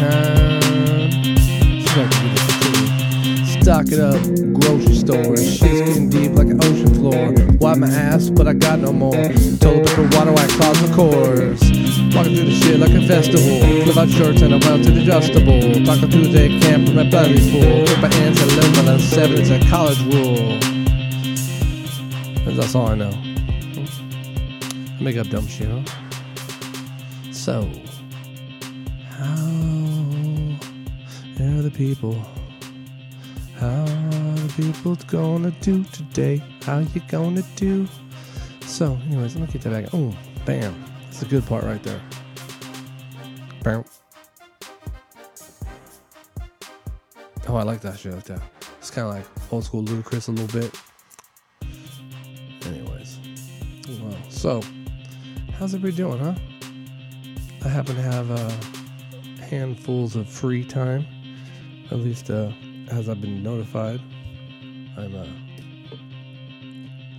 time. Stock it up, grocery store. Shit's getting deep like an ocean floor. Wipe my ass, but I got no more. Told Toilet paper, water, I cause the course. Walking through the shit like a festival. Flip out shirts and I'm well to the adjustable. Taco Tuesday camp for my buddy's full. With my aunts and live a seven, it's a college rule. That's all I know. I make up dumb shit, huh? So, the people? How are the people gonna do today? How you gonna do? So, anyways, let me get that back. Oh, bam. That's a good part right there. Bam. Oh, I like that shit like that. It's kind of like old school Ludacris a little bit. Anyways, so how's everybody doing, huh? I happen to have uh, handfuls of free time, at least uh, as I've been notified. I'm a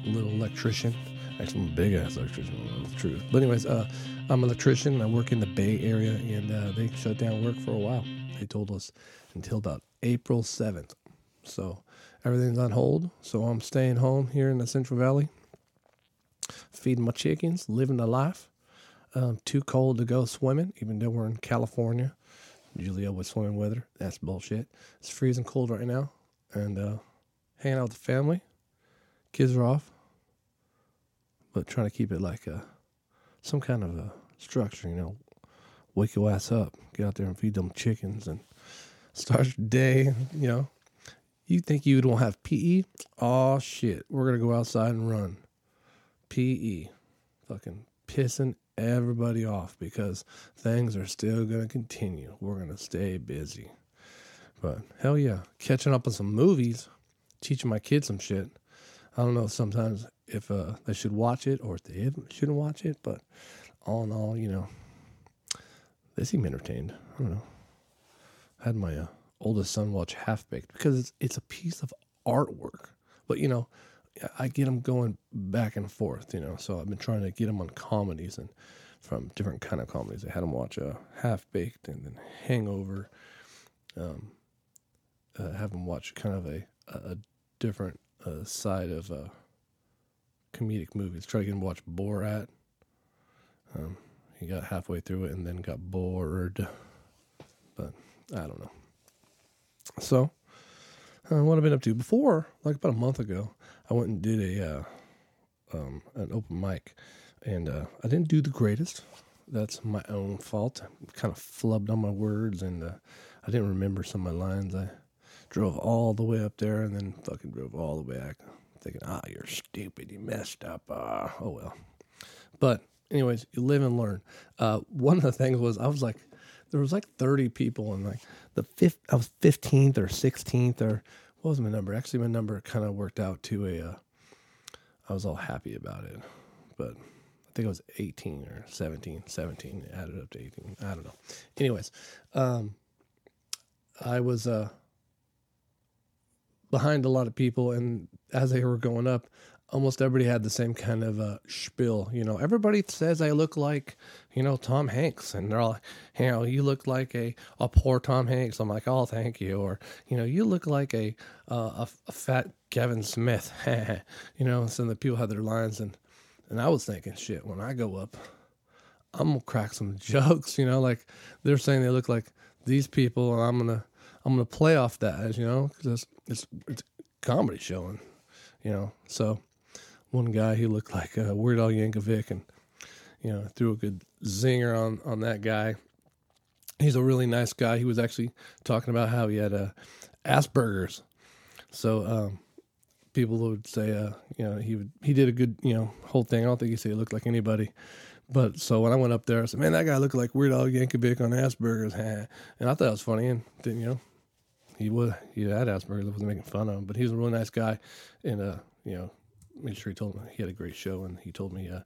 little electrician. Actually, I'm a big ass electrician. The truth. But anyways, uh, I'm an electrician. I work in the Bay Area, and uh, they shut down work for a while. They told us until about April 7th. So everything's on hold. So I'm staying home here in the Central Valley, feeding my chickens, living the life. Um, too cold to go swimming, even though we're in California. Up with swimming weather. That's bullshit. It's freezing cold right now. And uh, hanging out with the family. Kids are off. But trying to keep it like a, some kind of a structure, you know. Wake your ass up. Get out there and feed them chickens and start your day, you know. You think you don't have PE? Oh shit. We're gonna go outside and run. PE. Fucking pissing everybody off because things are still gonna continue. We're gonna stay busy. But hell yeah. Catching up on some movies, teaching my kids some shit. I don't know sometimes if uh, they should watch it or if they shouldn't watch it, but all in all, you know, they seem entertained. I don't know. I had my uh, oldest son watch Half Baked because it's it's a piece of artwork. But you know, I get them going back and forth. You know, so I've been trying to get them on comedies and from different kind of comedies. I had them watch uh, Half Baked and then Hangover. Um, uh, have them watch kind of a a, different uh, side of uh, comedic movies. Try to get him to watch Borat. Um, he got halfway through it and then got bored. But I don't know. So, uh, what I've been up to before, like about a month ago, I went and did a uh, um, an open mic, and uh, I didn't do the greatest. That's my own fault. I kind of flubbed on my words, and uh, I didn't remember some of my lines. I drove all the way up there, and then fucking drove all the way back, thinking, "Ah, you're stupid. You messed up." Ah, oh well. But anyways, you live and learn. Uh, one of the things was I was like, there was like 30 people, and like the fifth, I was 15th or 16th or what was my number? Actually, my number kind of worked out to a. Uh, I was all happy about it, but I think it was 18 or 17, 17 added up to 18. I don't know. Anyways, um, I was uh, behind a lot of people, and as they were going up, almost everybody had the same kind of uh, spiel. You know, everybody says I look like, you know, Tom Hanks, and they're all, you know, you look like a, a poor Tom Hanks. I'm like, oh, thank you. Or, you know, you look like a uh, a, a, fat Kevin Smith. you know, so the people had their lines, and and I was thinking, shit, when I go up, I'm gonna crack some jokes. You know, like they're saying they look like these people, and I'm gonna I'm gonna play off that, you know, because it's, it's it's comedy showing, you know, so one guy he looked like uh, Weird Al Yankovic, and you know threw a good zinger on on that guy. He's a really nice guy. He was actually talking about how he had uh, Asperger's, so um, people would say, uh, you know, he would he did a good you know whole thing. I don't think he said he looked like anybody. But so when I went up there, I said, "Man, that guy looked like Weird Al Yankovic on Asperger's," and I thought it was funny, and didn't you know, he was he had Asperger's. I wasn't making fun of him, but he was a really nice guy, and uh, you know, made sure he told me he had a great show, and he told me uh,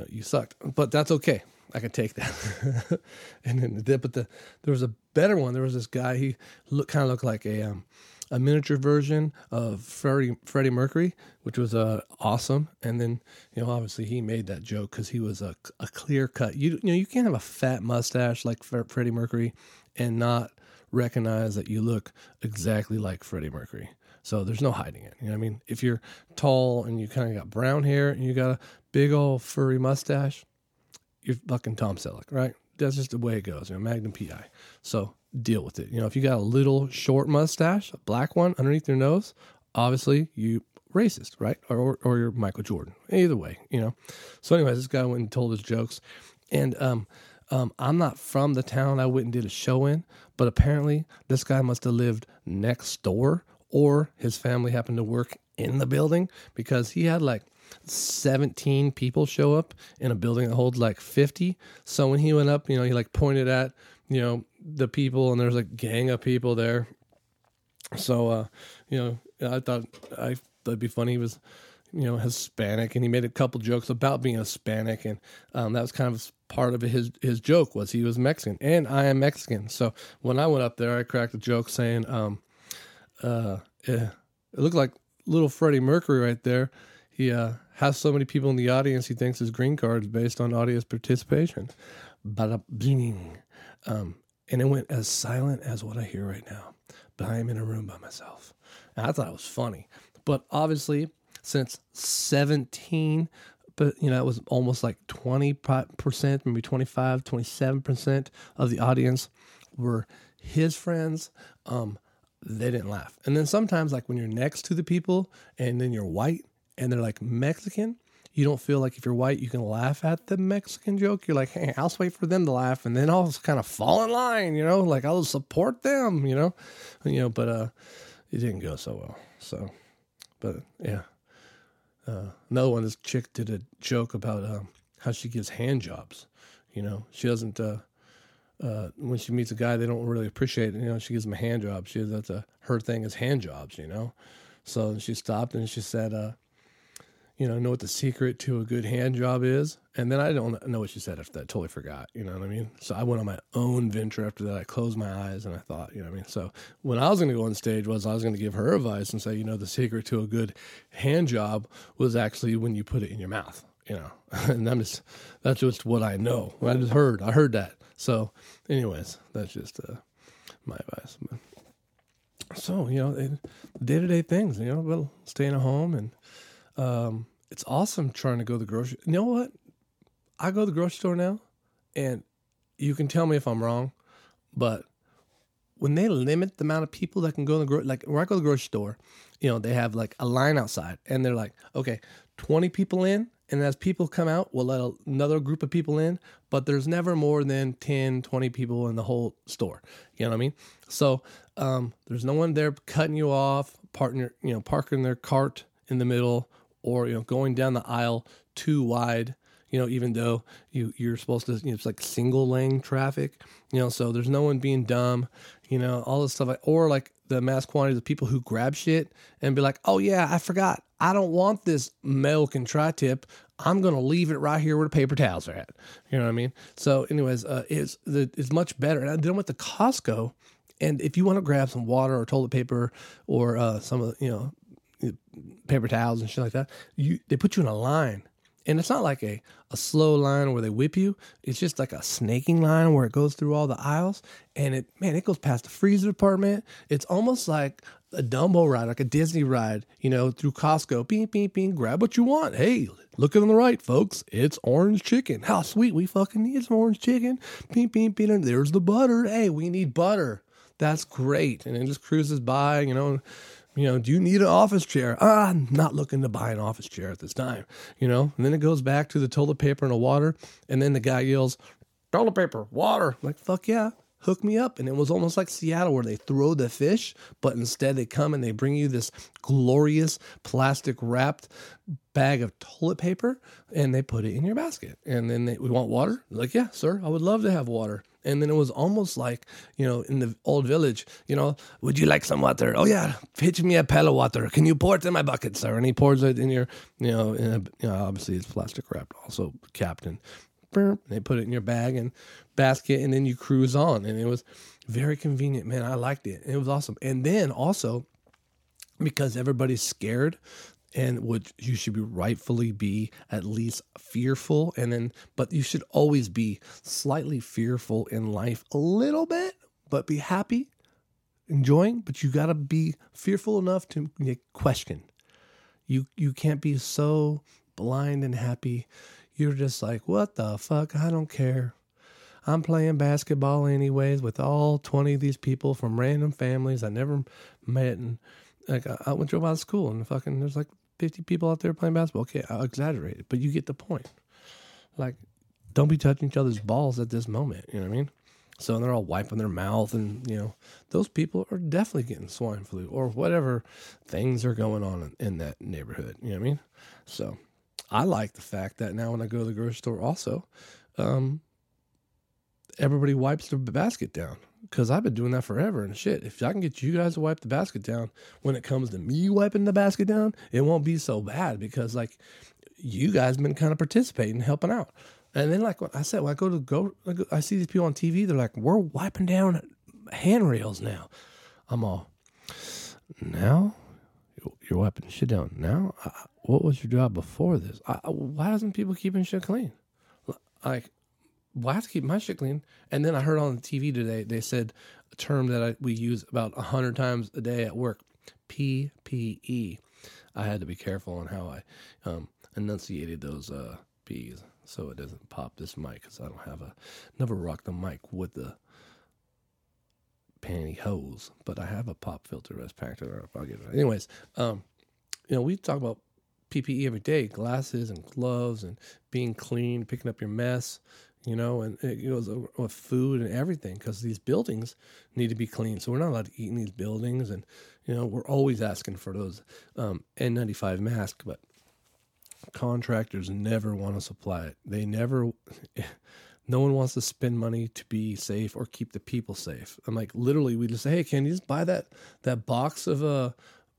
uh, you sucked, but that's okay. I can take that. and then the, but the there was a better one. There was this guy. He looked kind of looked like a um, a miniature version of Freddie Freddie Mercury, which was uh, awesome. And then you know obviously he made that joke because he was a, a clear cut. You you know you can't have a fat mustache like Freddie Mercury and not recognize that you look exactly like Freddie Mercury. So there's no hiding it. You know what I mean? If you're tall and you kind of got brown hair and you got a big old furry mustache, you're fucking Tom Selleck, right? That's just the way it goes. You know, Magnum PI. So deal with it. You know, if you got a little short mustache, a black one underneath your nose, obviously you racist, right? Or, or, or you're Michael Jordan. Either way, you know. So, anyways, this guy went and told his jokes, and um, um, I'm not from the town I went and did a show in, but apparently this guy must have lived next door, or his family happened to work in the building because he had like 17 people show up in a building that holds like 50. So when he went up, you know, he like pointed at, you know, the people and there's a gang of people there. So, uh, you know, I thought I that'd be funny. He was, you know, Hispanic, and he made a couple jokes about being Hispanic, and um, that was kind of part of his his joke was he was Mexican, and I am Mexican. So when I went up there, I cracked a joke saying, um, uh, it, it looked like little Freddie Mercury right there. He uh, has so many people in the audience, he thinks his green card is based on audience participation. Bada bing. Um, and it went as silent as what I hear right now. But I am in a room by myself. And I thought it was funny. But obviously, since 17, but you know, it was almost like 20%, maybe 25, 27% of the audience were his friends. Um, they didn't laugh. And then sometimes, like when you're next to the people and then you're white and they're like Mexican, you don't feel like if you're white, you can laugh at the Mexican joke. You're like, hey, I'll wait for them to laugh and then I'll just kind of fall in line, you know, like I'll support them, you know, you know, but, uh, it didn't go so well. So, but yeah. Uh, another one, this chick did a joke about um, how she gives hand jobs. You know, she doesn't. Uh, uh, when she meets a guy, they don't really appreciate it. You know, she gives him a hand job. She that's a her thing is hand jobs. You know, so she stopped and she said, uh, you know, know what the secret to a good hand job is. And then I don't know what she said after that. Totally forgot. You know what I mean? So I went on my own venture after that. I closed my eyes and I thought, you know what I mean? So when I was going to go on stage was I was going to give her advice and say, you know, the secret to a good hand job was actually when you put it in your mouth, you know, and I'm just, that's just what I know. I just heard, I heard that. So anyways, that's just uh, my advice. But, so, you know, day to day things, you know, well, staying at home and, um, it's awesome trying to go to the grocery. You know what? I go to the grocery store now, and you can tell me if I'm wrong, but when they limit the amount of people that can go in the grocery, like when I go to the grocery store, you know, they have like a line outside, and they're like, okay, 20 people in, and as people come out, we'll let another group of people in, but there's never more than 10, 20 people in the whole store. You know what I mean? So um, there's no one there cutting you off, partner, you know, parking their cart in the middle or you know going down the aisle too wide you know even though you you're supposed to you know, it's like single lane traffic you know so there's no one being dumb you know all this stuff like, or like the mass quantities of people who grab shit and be like oh yeah i forgot i don't want this milk and tri-tip i'm gonna leave it right here where the paper towels are at you know what i mean so anyways uh, it's the, it's much better and them with the costco and if you want to grab some water or toilet paper or uh, some of you know paper towels and shit like that. You they put you in a line. And it's not like a, a slow line where they whip you. It's just like a snaking line where it goes through all the aisles. And it man, it goes past the freezer department. It's almost like a Dumbo ride, like a Disney ride, you know, through Costco. Beep, beep, beep, grab what you want. Hey, look on the right, folks. It's orange chicken. How sweet. We fucking need some orange chicken. Beep, beep, beep. And there's the butter. Hey, we need butter. That's great. And it just cruises by, you know you know, do you need an office chair? Ah, I'm not looking to buy an office chair at this time, you know? And then it goes back to the toilet paper and the water. And then the guy yells, toilet paper, water. I'm like, fuck yeah, hook me up. And it was almost like Seattle where they throw the fish, but instead they come and they bring you this glorious plastic wrapped bag of toilet paper and they put it in your basket. And then they, we want water? Like, yeah, sir, I would love to have water. And then it was almost like, you know, in the old village, you know, would you like some water? Oh, yeah, pitch me a pail of water. Can you pour it in my bucket, sir? And he pours it in your, you know, a, you know obviously it's plastic wrapped, also capped, and they put it in your bag and basket, and then you cruise on. And it was very convenient, man. I liked it. It was awesome. And then also, because everybody's scared and would you should be rightfully be at least fearful and then but you should always be slightly fearful in life a little bit but be happy, enjoying, but you got to be fearful enough to question. You you can't be so blind and happy. You're just like, "What the fuck? I don't care." I'm playing basketball anyways with all 20 of these people from random families I never met. And like, I went to a school and fucking, there's like 50 people out there playing basketball. Okay, I exaggerated, but you get the point. Like, don't be touching each other's balls at this moment. You know what I mean? So they're all wiping their mouth, and you know those people are definitely getting swine flu or whatever things are going on in, that neighborhood. You know what I mean? So I like the fact that now when I go to the grocery store, also, um, everybody wipes their basket down because I've been doing that forever. And shit, if I can get you guys to wipe the basket down when it comes to me wiping the basket down, it won't be so bad because like you guys been kind of participating, helping out. And then like what I said, when I go to go, I see these people on TV. They're like, "We're wiping down handrails now." I'm all, now you're wiping shit down now. What was your job before this? I, why doesn't people keeping shit clean? Like well, I have to keep my shit clean. And then I heard on the TV today, they said a term that I, we use about 100 times a day at work PPE. I had to be careful on how I um, enunciated those uh, P's so it doesn't pop this mic because I don't have a, never rock the mic with the pantyhose, but I have a pop filter that's I'll get it. Anyways, um, you know, we talk about PPE every day, glasses and gloves and being clean, picking up your mess, you know, and it goes with food and everything because these buildings need to be clean. So we're not allowed to eat in these buildings, and you know, we're always asking for those um, N95 masks, but contractors never want to supply it. They never. No one wants to spend money to be safe or keep the people safe. I'm like, literally, we just say, "Hey, can you just buy that that box of a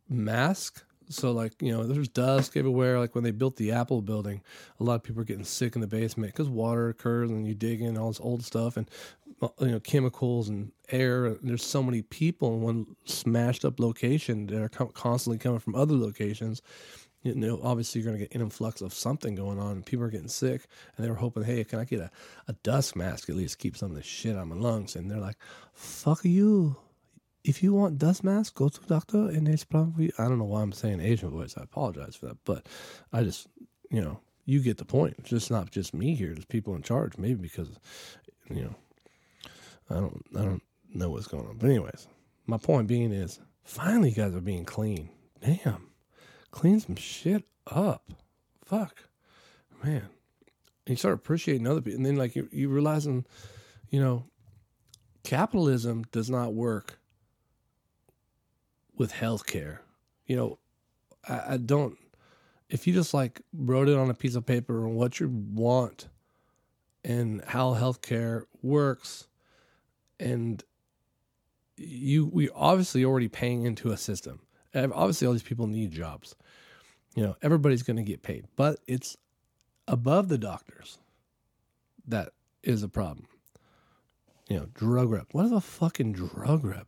mask so like you know, there's dust everywhere. Like when they built the Apple building, a lot of people are getting sick in the basement because water occurs and you dig in all this old stuff and uh, you know chemicals and air. And There's so many people in one smashed up location that are constantly coming from other locations. You know, obviously you're going to get an influx of something going on, and people are getting sick, and they were hoping, hey, can I get a, a dust mask at least keep some of the shit out of my lungs? And they're like, fuck you if you want dust mask, go to doctor and it's probably I don't know why I'm saying Asian voice. I apologize for that, but I just you know you get the point. It's just not just me here. There's people in charge. Maybe because you know I don't I don't know what's going on. But anyways, my point being is finally you guys are being clean. Damn, clean some shit up. Fuck, man. And you start appreciating other people, and then like you you realizing, you know, capitalism does not work with healthcare. You know, I, I don't. If you just like wrote it on a piece of paper and what you want and how healthcare works, and you we obviously already paying into a system. Obviously, all these people need jobs. You know, everybody's going to get paid, but it's above the doctors that is a problem. You know, drug rep. What is a fucking drug rep?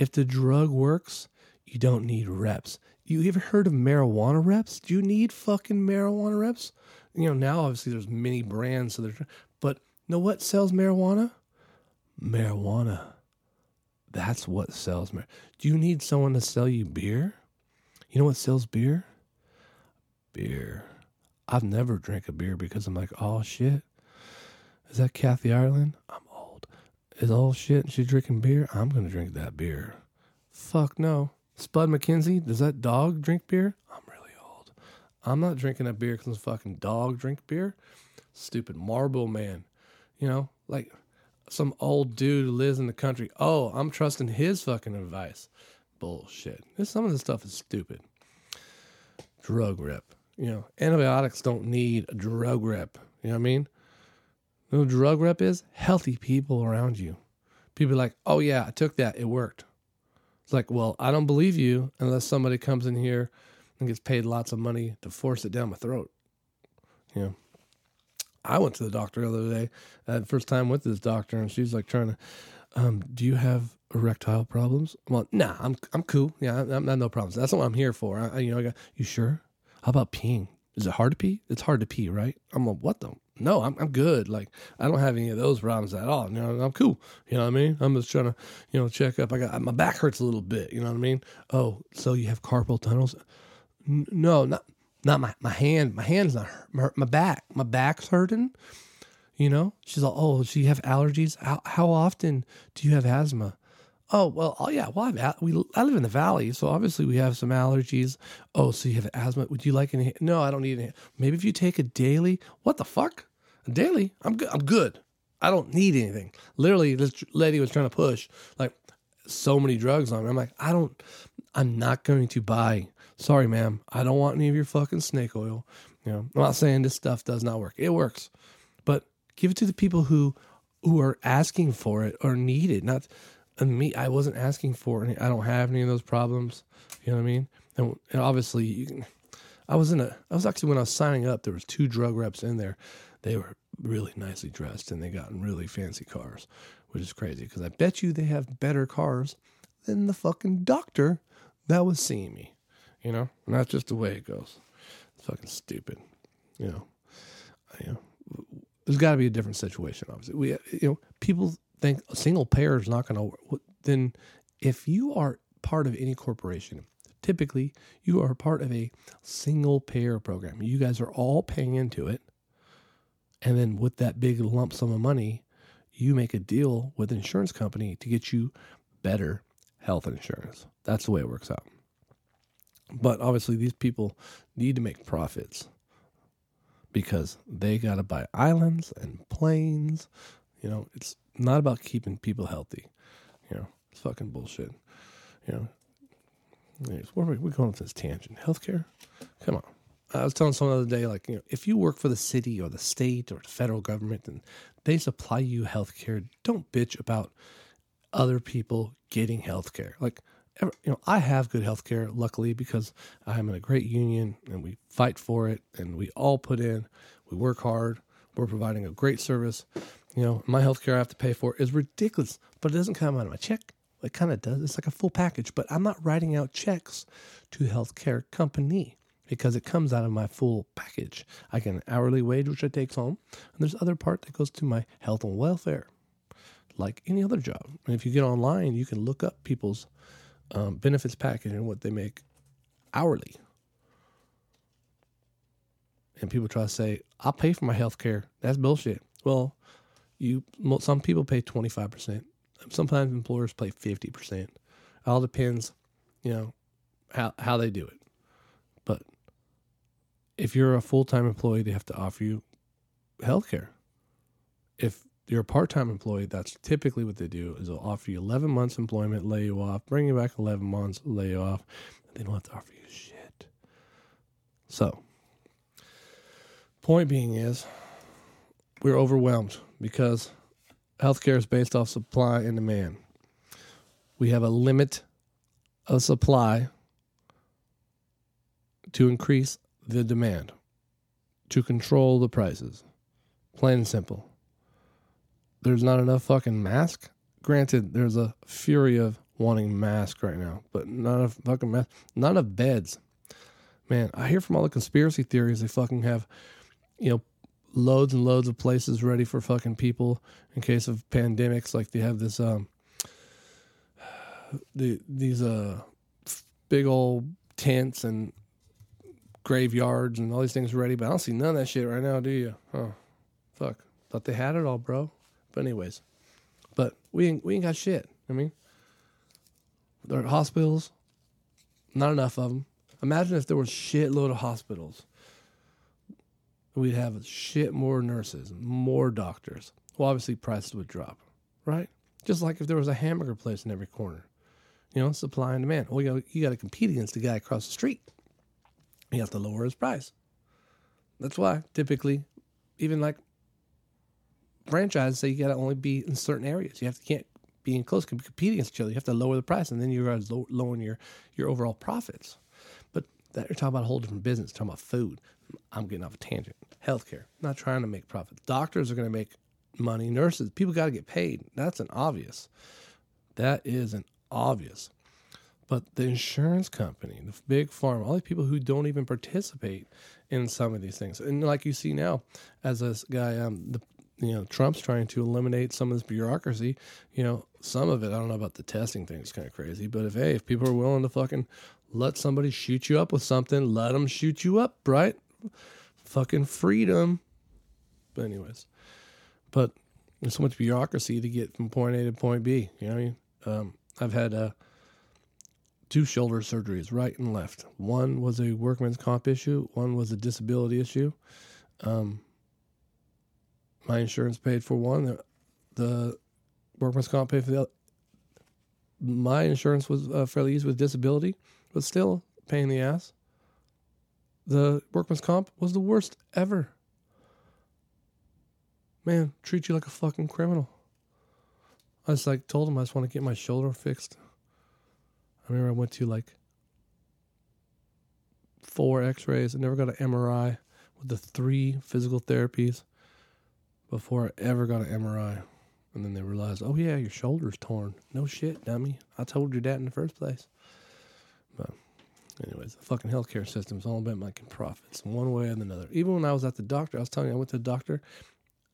If the drug works, you don't need reps. You ever heard of marijuana reps? Do you need fucking marijuana reps? You know, now obviously there's many brands, so there's, but know what sells marijuana? Marijuana. That's what sells marijuana. Do you need someone to sell you beer? You know what sells beer? Beer. I've never drank a beer because I'm like, oh shit. Is that Kathy Ireland? I'm is all shit and she's drinking beer, I'm going to drink that beer. Fuck no. Spud MacKenzie, does that dog drink beer? I'm really old. I'm not drinking that beer because fucking dog drink beer. Stupid Marlboro man. You know, like some old dude who lives in the country. Oh, I'm trusting his fucking advice. Bullshit. Some of this stuff is stupid. Drug rep. You know, antibiotics don't need a drug rep. You know what I mean? Know drug rep is? Healthy people around you. People like, oh yeah, I took that. It worked. It's like, well, I don't believe you unless somebody comes in here and gets paid lots of money to force it down my throat. You know. I went to the doctor the other day, uh, first time with this doctor, and she's like trying to, um, do you have erectile problems? Well, nah, I'm I'm cool. Yeah, I'm, I'm no problems. That's not what I'm here for. I, you know, I got you sure? How about peeing? Is it hard to pee? It's hard to pee, right? I'm like, what the? No, I'm I'm good. Like I don't have any of those problems at all. You know, I'm cool. You know what I mean? I'm just trying to, you know, check up. I got my back hurts a little bit. You know what I mean? Oh, so you have carpal tunnels? N- no, not not my my hand. My hand's not hurt. My, my back. My back's hurting. You know? She's like, oh, so you have allergies? How how often do you have asthma? Oh well, oh yeah. Well, I've, we I live in the valley, so obviously we have some allergies. Oh, so you have asthma? Would you like any? No, I don't need any. Maybe if you take a daily. What the fuck? Daily? I'm good. I'm good. I don't need anything. Literally, this lady was trying to push like so many drugs on me. I'm like, I don't. I'm not going to buy. Sorry, ma'am. I don't want any of your fucking snake oil. You know, I'm not saying this stuff does not work. It works, but give it to the people who who are asking for it or need it. Not and me, I wasn't asking for any. I don't have any of those problems. You know what I mean? And, and obviously, can, I was in a. I was actually when I was signing up, there was two drug reps in there. They were really nicely dressed and they got in really fancy cars, which is crazy because I bet you they have better cars than the fucking doctor that was seeing me. You know, and that's just the way it goes. It's fucking stupid. You know, you know, there's got to be a different situation. Obviously, we you know people think a single payer is not going to then if you are part of any corporation, typically you are part of a single payer program. You guys are all paying into it. And then with that big lump sum of money, you make a deal with an insurance company to get you better health insurance. That's the way it works out. But obviously, these people need to make profits because they got to buy islands and planes. You know, it's not about keeping people healthy. You know, it's fucking bullshit. You know, anyways, where are we we're going with this tangent? Healthcare? Come on. I was telling someone the other day, like, you know, if you work for the city or the state or the federal government and they supply you health care, don't bitch about other people getting health care. Like, you know, I have good health care, luckily, because I'm in a great union and we fight for it and we all put in, we work hard, we're providing a great service. You know, my health care I have to pay for is ridiculous, but it doesn't come out of my check. It kind of does. It's like a full package, but I'm not writing out checks to healthcare company because it comes out of my full package. I get an hourly wage, which I take home, and there's other part that goes to my health and welfare, like any other job. And if you get online, you can look up people's um, benefits package and what they make hourly. And people try to say, "I'll pay for my health care." That's bullshit. Well, you some people pay 25%. Sometimes employers pay 50%. It all depends, you know, how how they do it. But if you're a full-time employee, they have to offer you health care. If you're a part-time employee, that's typically what they do is they'll offer you 11 months employment, lay you off, bring you back 11 months, lay you off. They don't have to offer you shit. So, point being is we're overwhelmed because healthcare is based off supply and demand. We have a limit of supply to increase the demand, to control the prices. Plain and simple. There's not enough fucking mask. Granted, there's a fury of wanting masks right now, but not enough fucking mask. Not enough beds. Man, I hear from all the conspiracy theories they fucking have, you know, loads and loads of places ready for fucking people in case of pandemics. Like they have this um the these uh big old tents and graveyards and all these things ready, but I don't see none of that shit right now, do you? Oh, fuck. Thought they had it all, bro. But anyways, but we ain't we ain't got shit. I mean, there are hospitals, not enough of them. Imagine if there was shitload of hospitals we'd have shit more nurses, more doctors. Well, obviously prices would drop, right? Just like if there was a hamburger place in every corner, you know, supply and demand. Well, you got to compete against the guy across the street. You have to lower his price. That's why typically, even like franchises say you got to only be in certain areas. You have to can't be in close compete against each other. You have to lower the price, and then you're lowering your your overall profits. But that you're talking about a whole different business. Talking about food. I'm getting off a tangent. Healthcare, not trying to make profits. Doctors are going to make money. Nurses, people got to get paid. That's an obvious. That is an obvious. But the insurance company, the big farm, all the people who don't even participate in some of these things, and like you see now, as this guy, um, the you know, Trump's trying to eliminate some of this bureaucracy. You know, some of it, I don't know about the testing thing, it's kind of crazy. But if, hey, if people are willing to fucking let somebody shoot you up with something, let them shoot you up, right? Fucking freedom. But, anyways, but there's so much bureaucracy to get from point A to point B. You know what I mean? Um, I've had uh, two shoulder surgeries, right and left. One was a workman's comp issue, one was a disability issue. Um, my insurance paid for one. The, the workman's comp paid for the other. My insurance was uh, fairly easy with disability, but still pain in the ass. The workman's comp was the worst ever. Man, treat you like a fucking criminal. I just like told him I just want to get my shoulder fixed. I remember I went to like four x-rays. I never got an MRI with the three physical therapies before I ever got an MRI. And then they realized, oh, yeah, your shoulder's torn. No shit, dummy. I told you that in the first place. But, anyways, the fucking healthcare system's all about making profits one way or another. Even when I was at the doctor, I was telling you, I went to the doctor.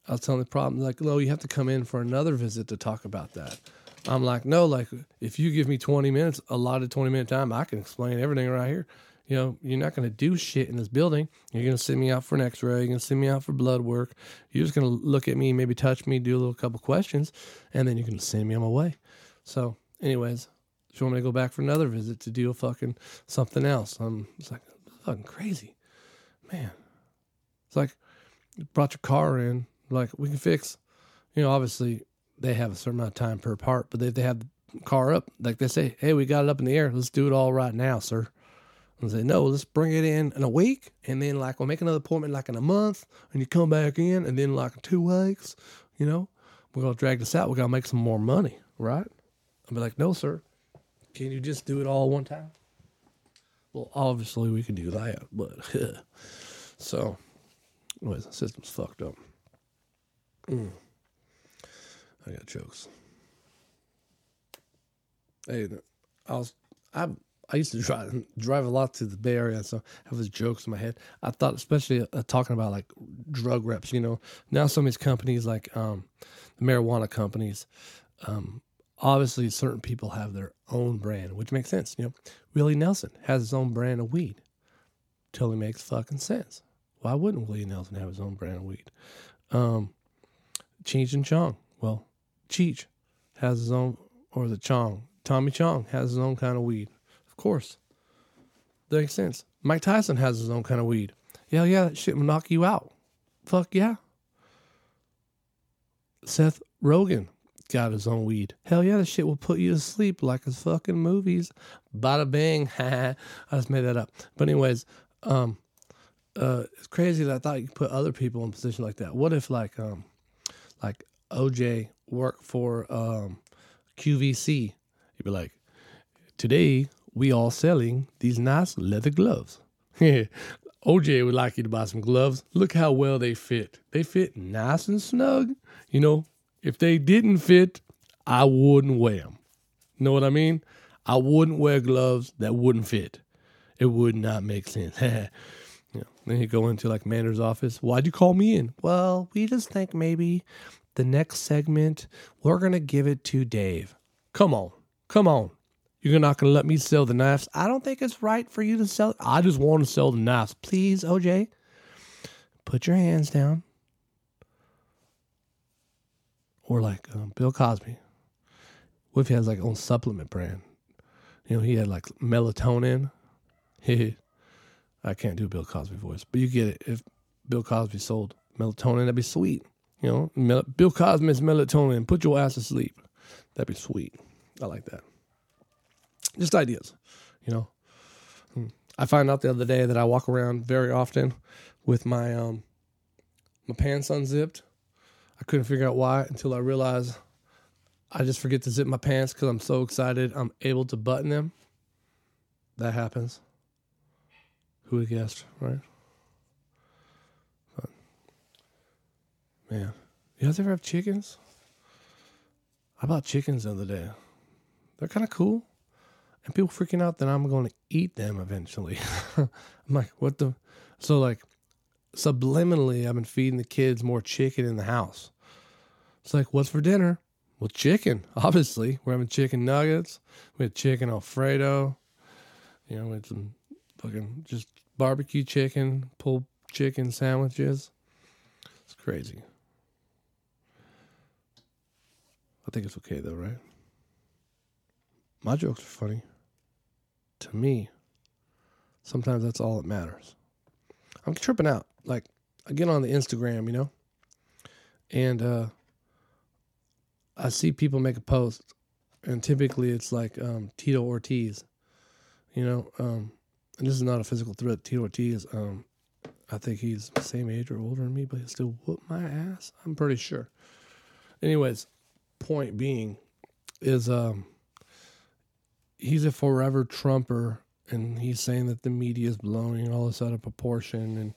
I was telling the problem, like, no, you have to come in for another visit to talk about that. I'm like, no, like, if you give me 20 minutes, a lot of 20 minute time, I can explain everything right here you know, you're not going to do shit in this building. You're going to send me out for an x-ray. You're going to send me out for blood work. You're just going to look at me, maybe touch me, do a little couple questions, and then you're going to send me on my way. So, anyways, you want me to go back for another visit to do a fucking something else? I'm it's like fucking crazy, man. It's like you brought your car in, like we can fix. You know, obviously they have a certain amount of time per part, but if they have the car up, like they say, hey, we got it up in the air. Let's do it all right now, sir and say, no, let's bring it in in a week. And then, like, we'll make another appointment like in a month. And you come back in. And then, like, two weeks, you know, we're going to drag this out. We're going to make some more money, right? I'll be like, no, sir. Can you just do it all one time? Well, obviously, we can do that. But, so, anyways, the system's fucked up. Mm. I got jokes. Hey, I was, I I used to drive drive a lot to the Bay Area, so I have these jokes in my head. I thought, especially uh, talking about like drug reps, you know, now some of these companies, like um, the marijuana companies, um, obviously certain people have their own brand, which makes sense. You know, Willie Nelson has his own brand of weed. Totally makes fucking sense. Why wouldn't Willie Nelson have his own brand of weed? Um, Cheech and Chong. Well, Cheech has his own, or the Chong. Tommy Chong has his own kind of weed. Of course. That makes sense. Mike Tyson has his own kind of weed. Yeah, yeah, that shit will knock you out. Fuck yeah. Seth Rogen got his own weed. Hell yeah, that shit will put you to sleep like his fucking movies. Bada bing. I just made that up. But anyways, um, uh, it's crazy that I thought you could put other people in position like that. What if like um, like OJ worked for um, QVC? You'd be like, today we all selling these nice leather gloves. OJ would like you to buy some gloves. Look how well they fit. They fit nice and snug. You know, if they didn't fit, I wouldn't wear them. Know what I mean? I wouldn't wear gloves that wouldn't fit. It would not make sense. then you go into like Mander's office. Why'd you call me in? Well, we just think maybe the next segment we're gonna give it to Dave. Come on, come on. You're not going to let me sell the knives. I don't think it's right for you to sell. I just want to sell the knives. Please, OJ, put your hands down. Or like um, Bill Cosby. What if he has like own supplement brand? You know, he had like melatonin. I can't do Bill Cosby voice, but you get it. If Bill Cosby sold melatonin, that'd be sweet. You know, Bill Cosby's melatonin. Put your ass to sleep. That'd be sweet. I like that. Just ideas, you know. Hmm. I find out the other day that I walk around very often with my um my pants unzipped. I couldn't figure out why until I realized I just forget to zip my pants because I'm so excited I'm able to button them. That happens. Who would have guessed, right? Man, you guys ever have chickens? I bought chickens the other day. They're kind of cool and people freaking out that I'm going to eat them eventually. I'm like, what the? So like, subliminally, I've been feeding the kids more chicken in the house. It's like, what's for dinner? Well, chicken. Obviously, we're having chicken nuggets. We had chicken alfredo. You know, we had some fucking just barbecue chicken, pulled chicken sandwiches. It's crazy. I think it's okay though, right? My jokes are funny. To me, sometimes that's all that matters. I'm tripping out. Like I get on the Instagram, you know, and uh I see people make a post, and typically it's like um, Tito Ortiz, you know, um, and this is not a physical threat. Tito Ortiz, um, I think he's the same age or older than me, but he still whoop my ass. I'm pretty sure. Anyways, point being is um, he's a forever Trumper, and he's saying that the media is blowing all this out of proportion and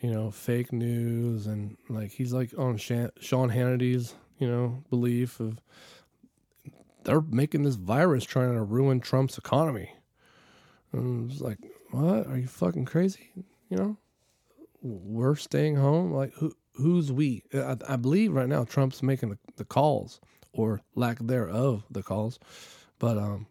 you know fake news and like he's like on Sean Hannity's you know belief of they're making this virus trying to ruin Trump's economy. And it's like, what? Are you fucking crazy? You know, we're staying home. Like, who? Who's we? I, I believe right now Trump's making the, the calls or lack thereof the calls. But um,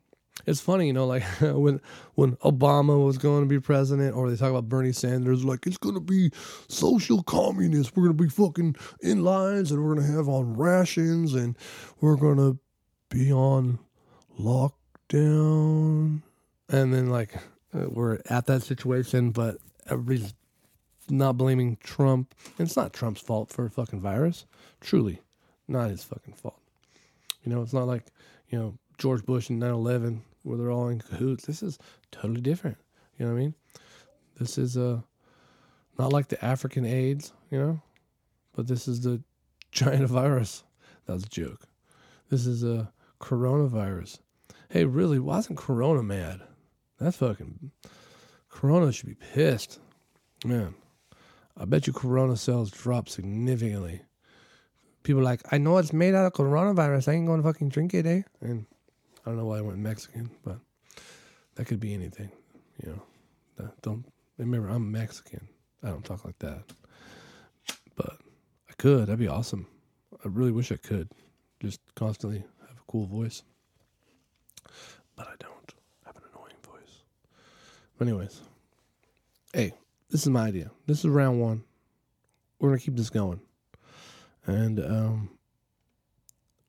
it's funny, you know, like when when Obama was going to be president, or they talk about Bernie Sanders, like it's going to be social communists. We're going to be fucking in lines, and we're going to have on rations, and we're going to be on lockdown. And then like we're at that situation, but everybody's not blaming Trump. And it's not Trump's fault for a fucking virus. Truly, not his fucking fault. You know, it's not like you know George Bush and 9/11 where they're all in cahoots. This is totally different. You know what I mean? This is uh not like the African AIDS, you know, but this is the China virus. That was a joke. This is a coronavirus. Hey, really, why isn't Corona mad? That's fucking Corona should be pissed. Man, I bet you Corona sales dropped significantly. People like, I know it's made out of coronavirus. I ain't to fucking drink it, eh? And I don't know why I went Mexican, but that could be anything. You know, don't remember I'm Mexican. I don't talk like that, but I could. That'd be awesome. I really wish I could. Just constantly have a cool voice, but I don't. Have an annoying voice. But anyways, hey, this is my idea. This is round one. We're gonna keep this going, and um,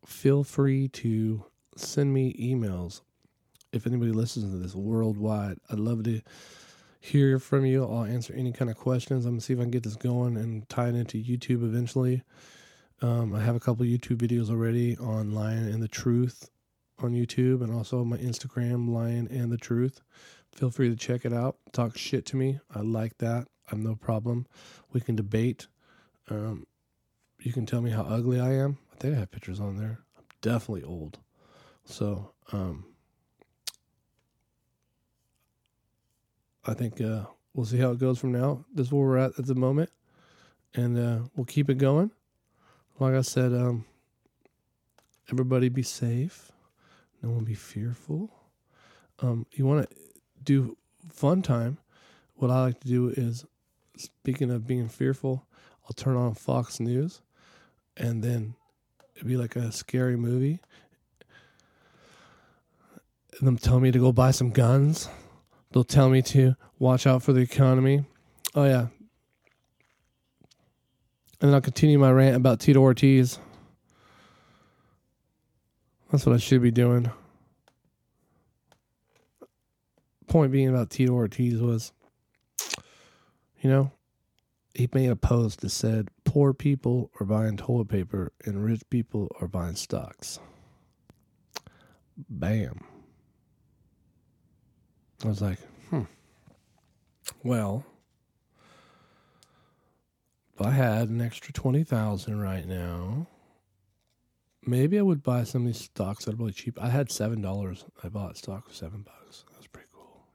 feel free to send me emails if anybody listens to this worldwide. I'd love to hear from you. I'll answer any kind of questions. I'm gonna see if I can get this going and tie it into YouTube eventually. Um, I have a couple YouTube videos already on Lion and the Truth on YouTube and also my Instagram, Lion and the Truth. Feel free to check it out. Talk shit to me. I like that. I'm no problem. We can debate. Um, you can tell me how ugly I am. I think I have pictures on there. I'm definitely old. So, um, I think uh, we'll see how it goes from now. This is where we're at at the moment, and uh, we'll keep it going. Like I said, um, everybody be safe. No one be fearful. Um, you want to do fun time. What I like to do is, speaking of being fearful, I'll turn on Fox News, and then it'd be like a scary movie, them tell me to go buy some guns. They'll tell me to watch out for the economy. Oh yeah. And then I'll continue my rant about Tito Ortiz. That's what I should be doing. Point being about Tito Ortiz was, you know, he made a post that said poor people are buying toilet paper and rich people are buying stocks. Bam. I was like, hmm. Well, if I had an extra 20000 right now, maybe I would buy some of these stocks that are really cheap. I had $7. I bought stock for 7 bucks. That was pretty cool.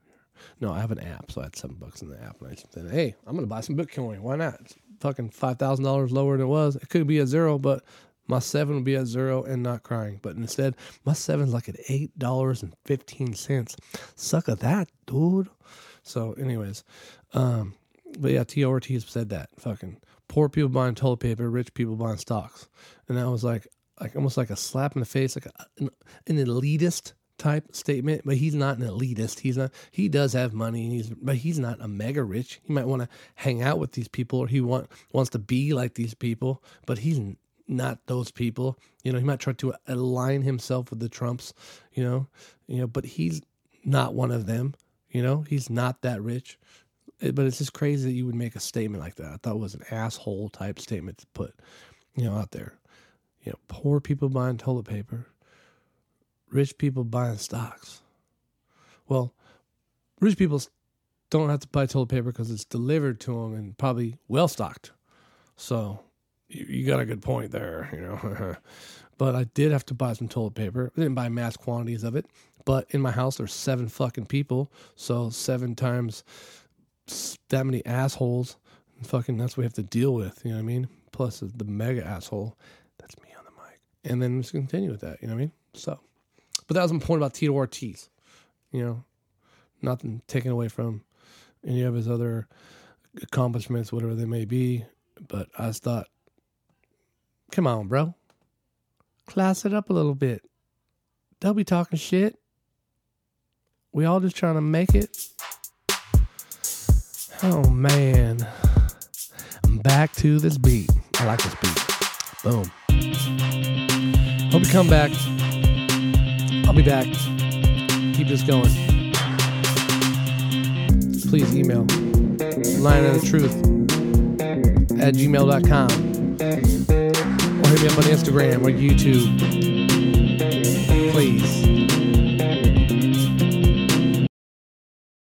No, I have an app, so I had 7 bucks in the app. And I said, hey, I'm going to buy some Bitcoin. Why not? It's fucking $5,000 lower than it was. It could be a zero, but my seven would be at zero and not crying. But instead, my seven's like at eight dollars and fifteen cents. Suck at that, dude. So, anyways, um, but yeah, T Ortiz said that. Fucking poor people buying toilet paper, rich people buying stocks, and that was like like almost like a slap in the face, like a, an, an elitist type statement, but he's not an elitist. He's not. He does have money, he's but he's not a mega rich. He might want to hang out with these people, or he want wants to be like these people, but he's not those people. You know, he might try to align himself with the Trumps. You know, you know, but he's not one of them. You know, he's not that rich. It, but it's just crazy that you would make a statement like that. I thought it was an asshole type statement to put, you know, out there. You know, poor people buying toilet paper rich people buying stocks. Well, rich people don't have to buy toilet paper because it's delivered to them and probably well stocked. So you, you, got a good point there, you know. but I did have to buy some toilet paper. I didn't buy mass quantities of it. But in my house, there's seven fucking people. So seven times that many assholes. Fucking, that's what we have to deal with. You know what I mean? Plus the mega asshole. That's me on the mic. And then just continue with that. You know what I mean? So. But that was my point about Tito Ortiz. You know, nothing taken away from any of his other accomplishments, whatever they may be. But I just thought, come on, bro. Class it up a little bit. Don't be talking shit. We all just trying to make it. Oh man. I'm back to this beat. I like this beat. Boom. Hope you come back. I'll be back. Keep this going. Please email line of the truth at gmail.com or hit me up on Instagram or YouTube. Please.